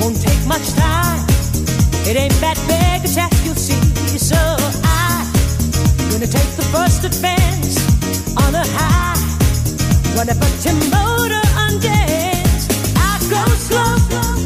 won't take much time. It ain't that big a task, you'll see. So I'm gonna take the first advance on high. Motor undance. I go slow.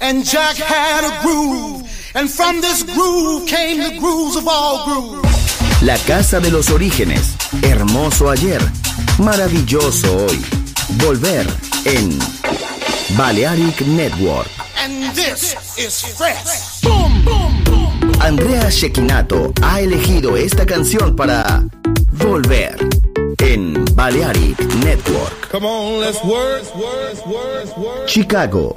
And Jack had a groove. And from this groove came the grooves of all grooves. La casa de los orígenes. Hermoso ayer. Maravilloso hoy. Volver en Balearic Network. And this is fresh. Andrea Shekinato ha elegido esta canción para Volver en Balearic Network. Come on, let's work, work, work, work. Chicago,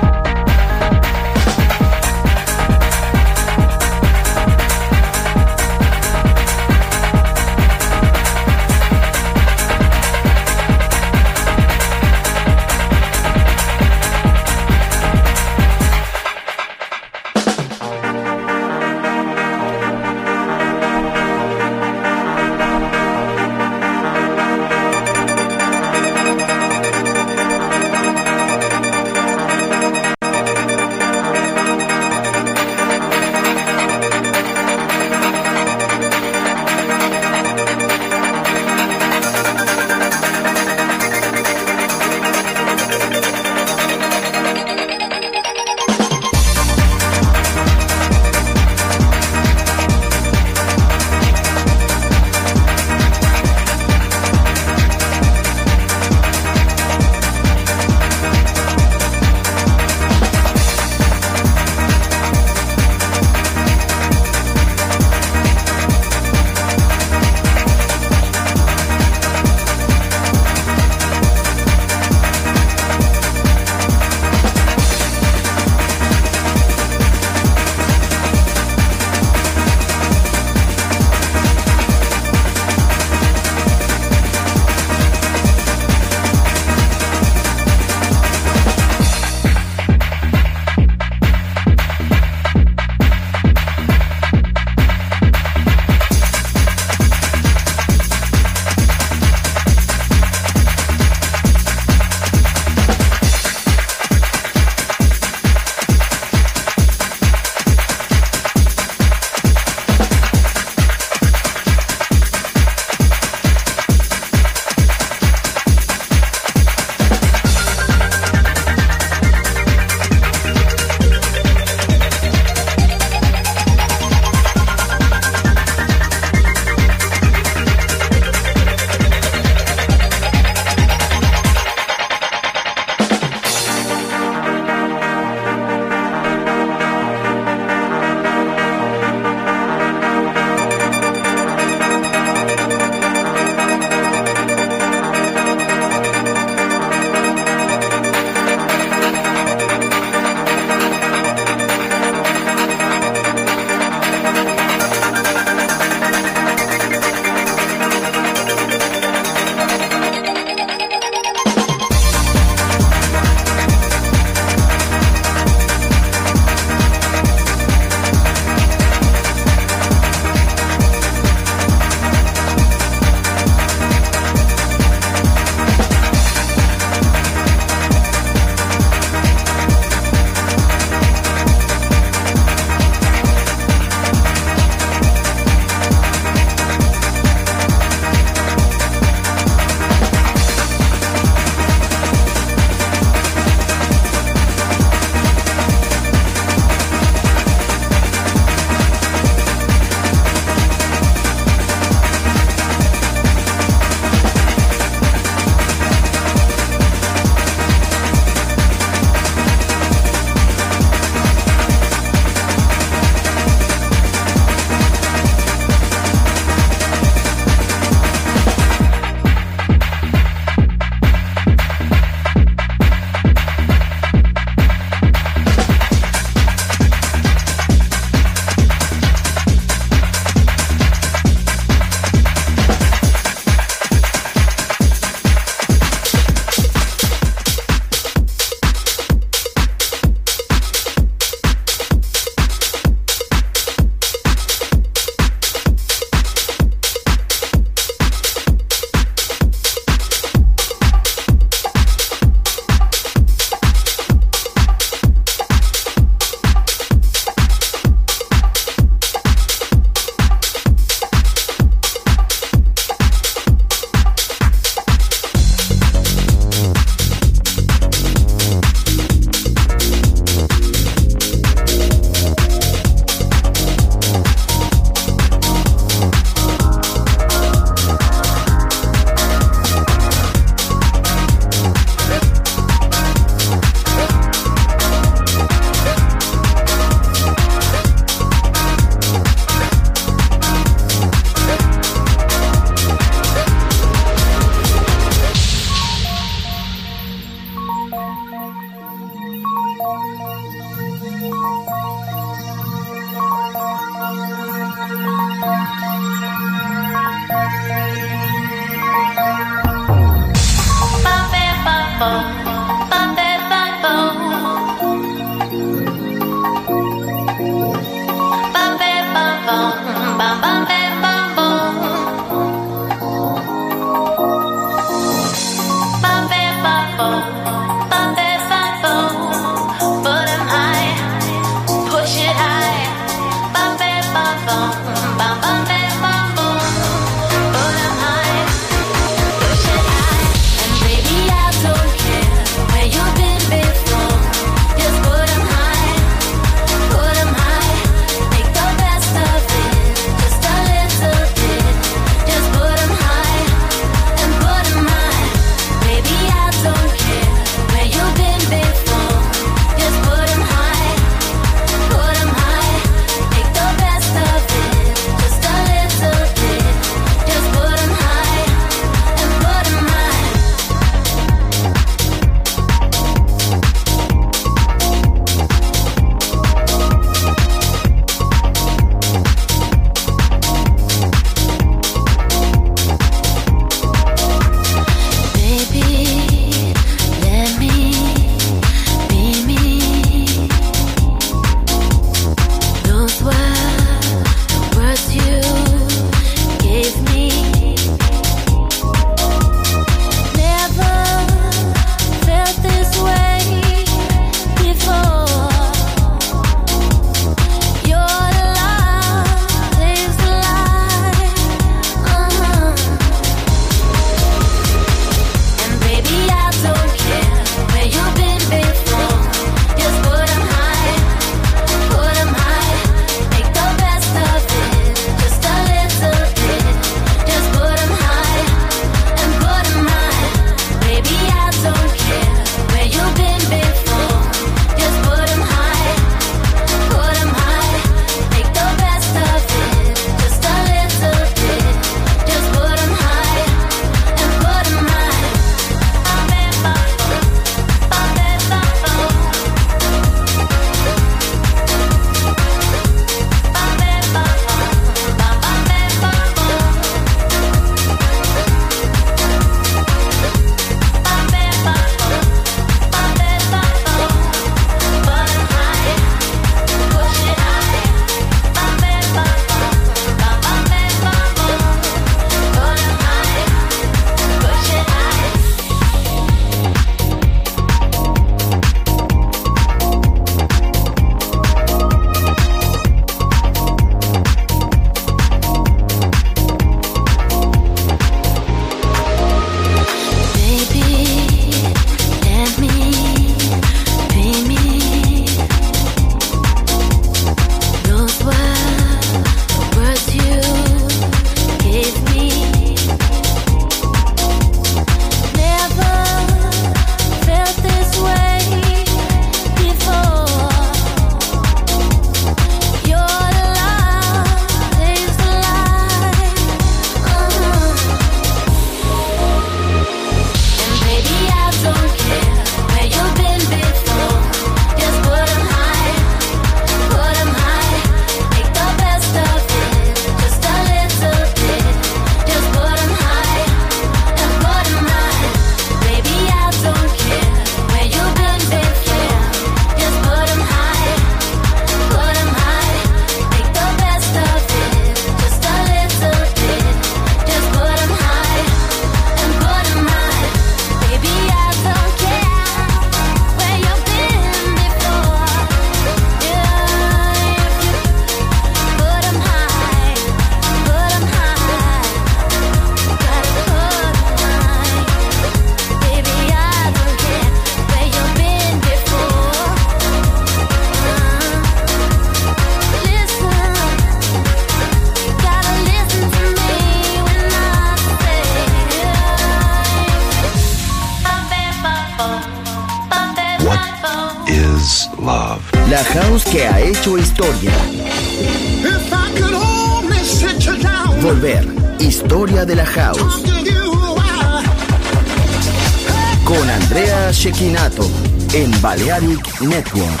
Balearic Network.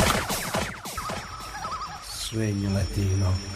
Sueño latino.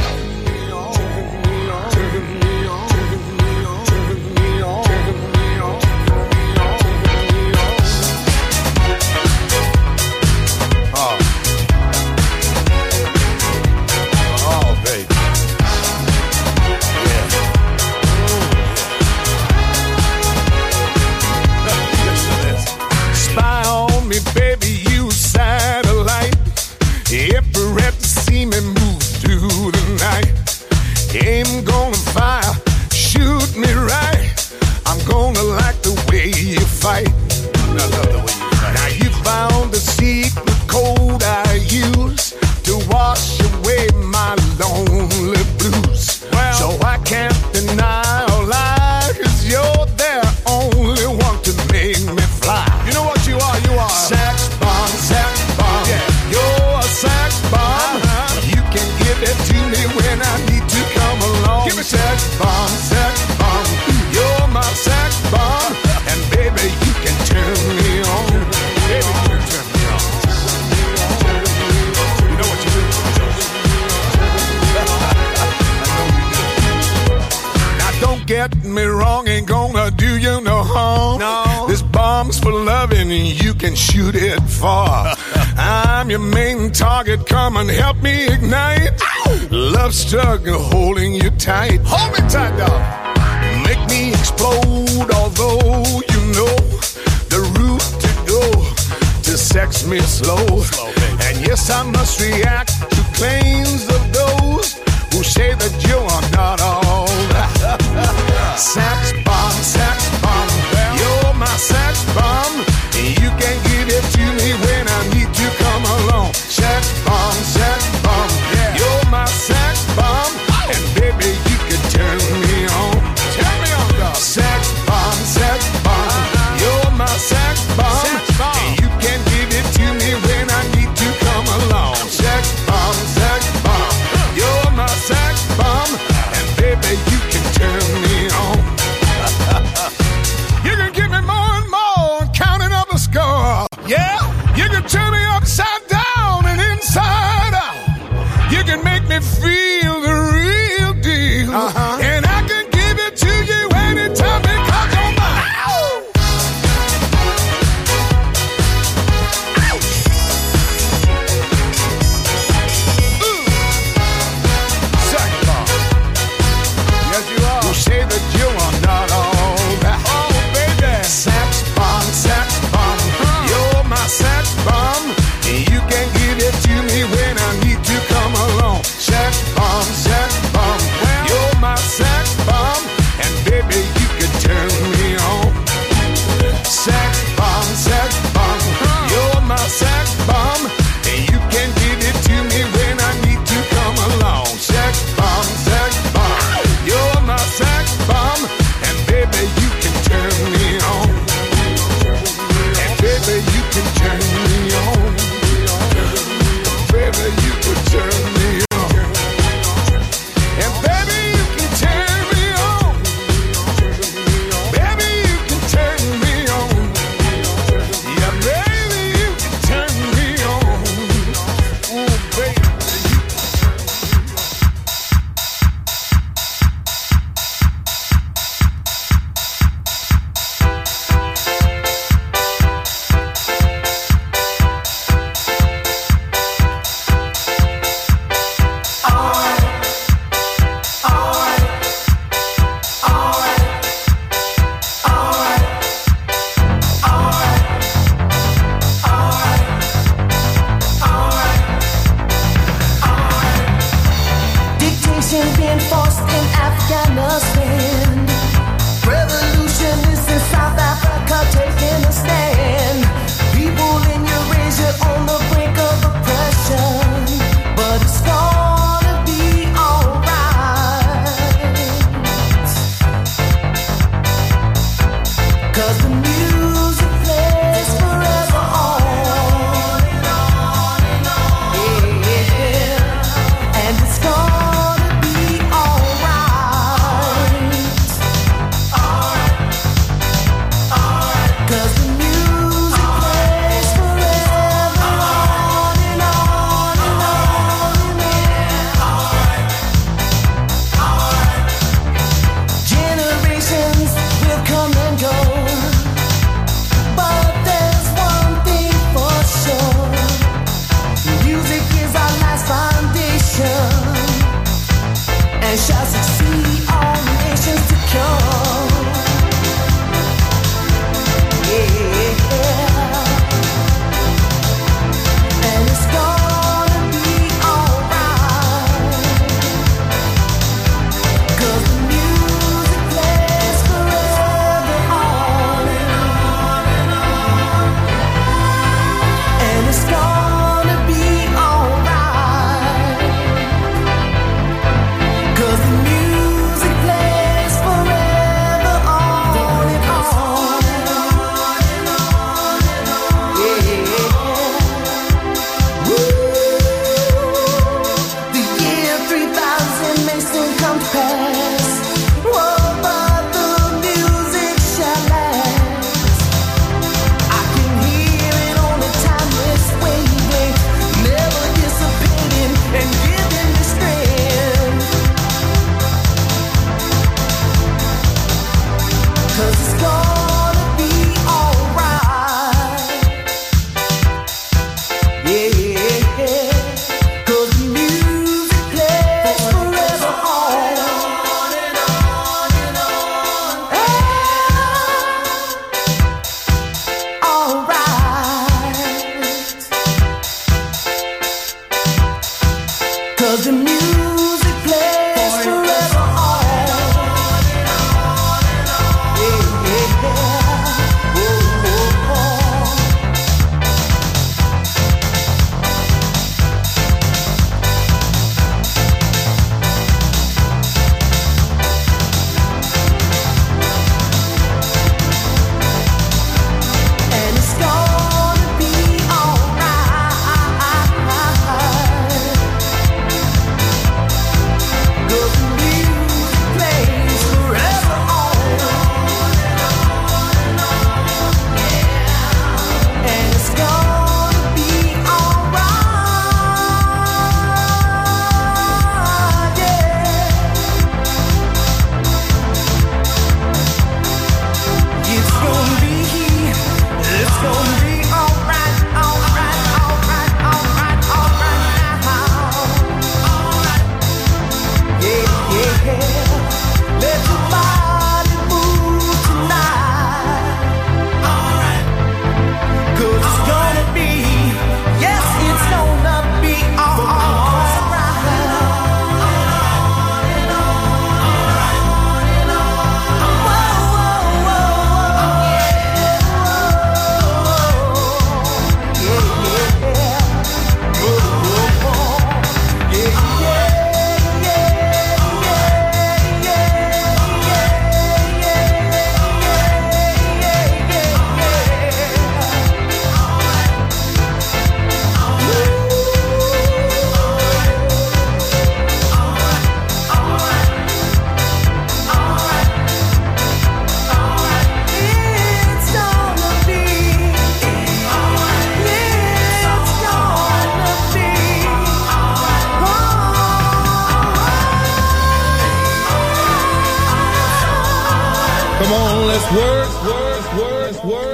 can shoot it far. I'm your main target. Come and help me ignite. Love struggle holding you tight. Hold me tight, dog. Make me explode, although you know the route to go to sex me slow. slow and yes, I must react to claims.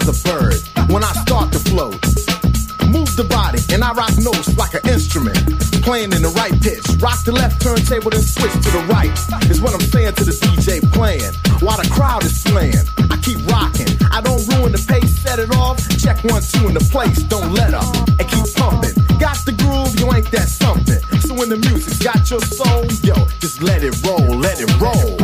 As a bird when I start to float. Move the body, and I rock notes like an instrument. Playing in the right pitch. Rock the left turntable, then switch to the right. Is what I'm saying to the DJ playing. While the crowd is slaying, I keep rocking. I don't ruin the pace, set it off. Check one, two in the place, don't let up. And keep pumping. Got the groove, you ain't that something. So when the music got your soul, yo, just let it roll, let it roll.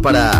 Para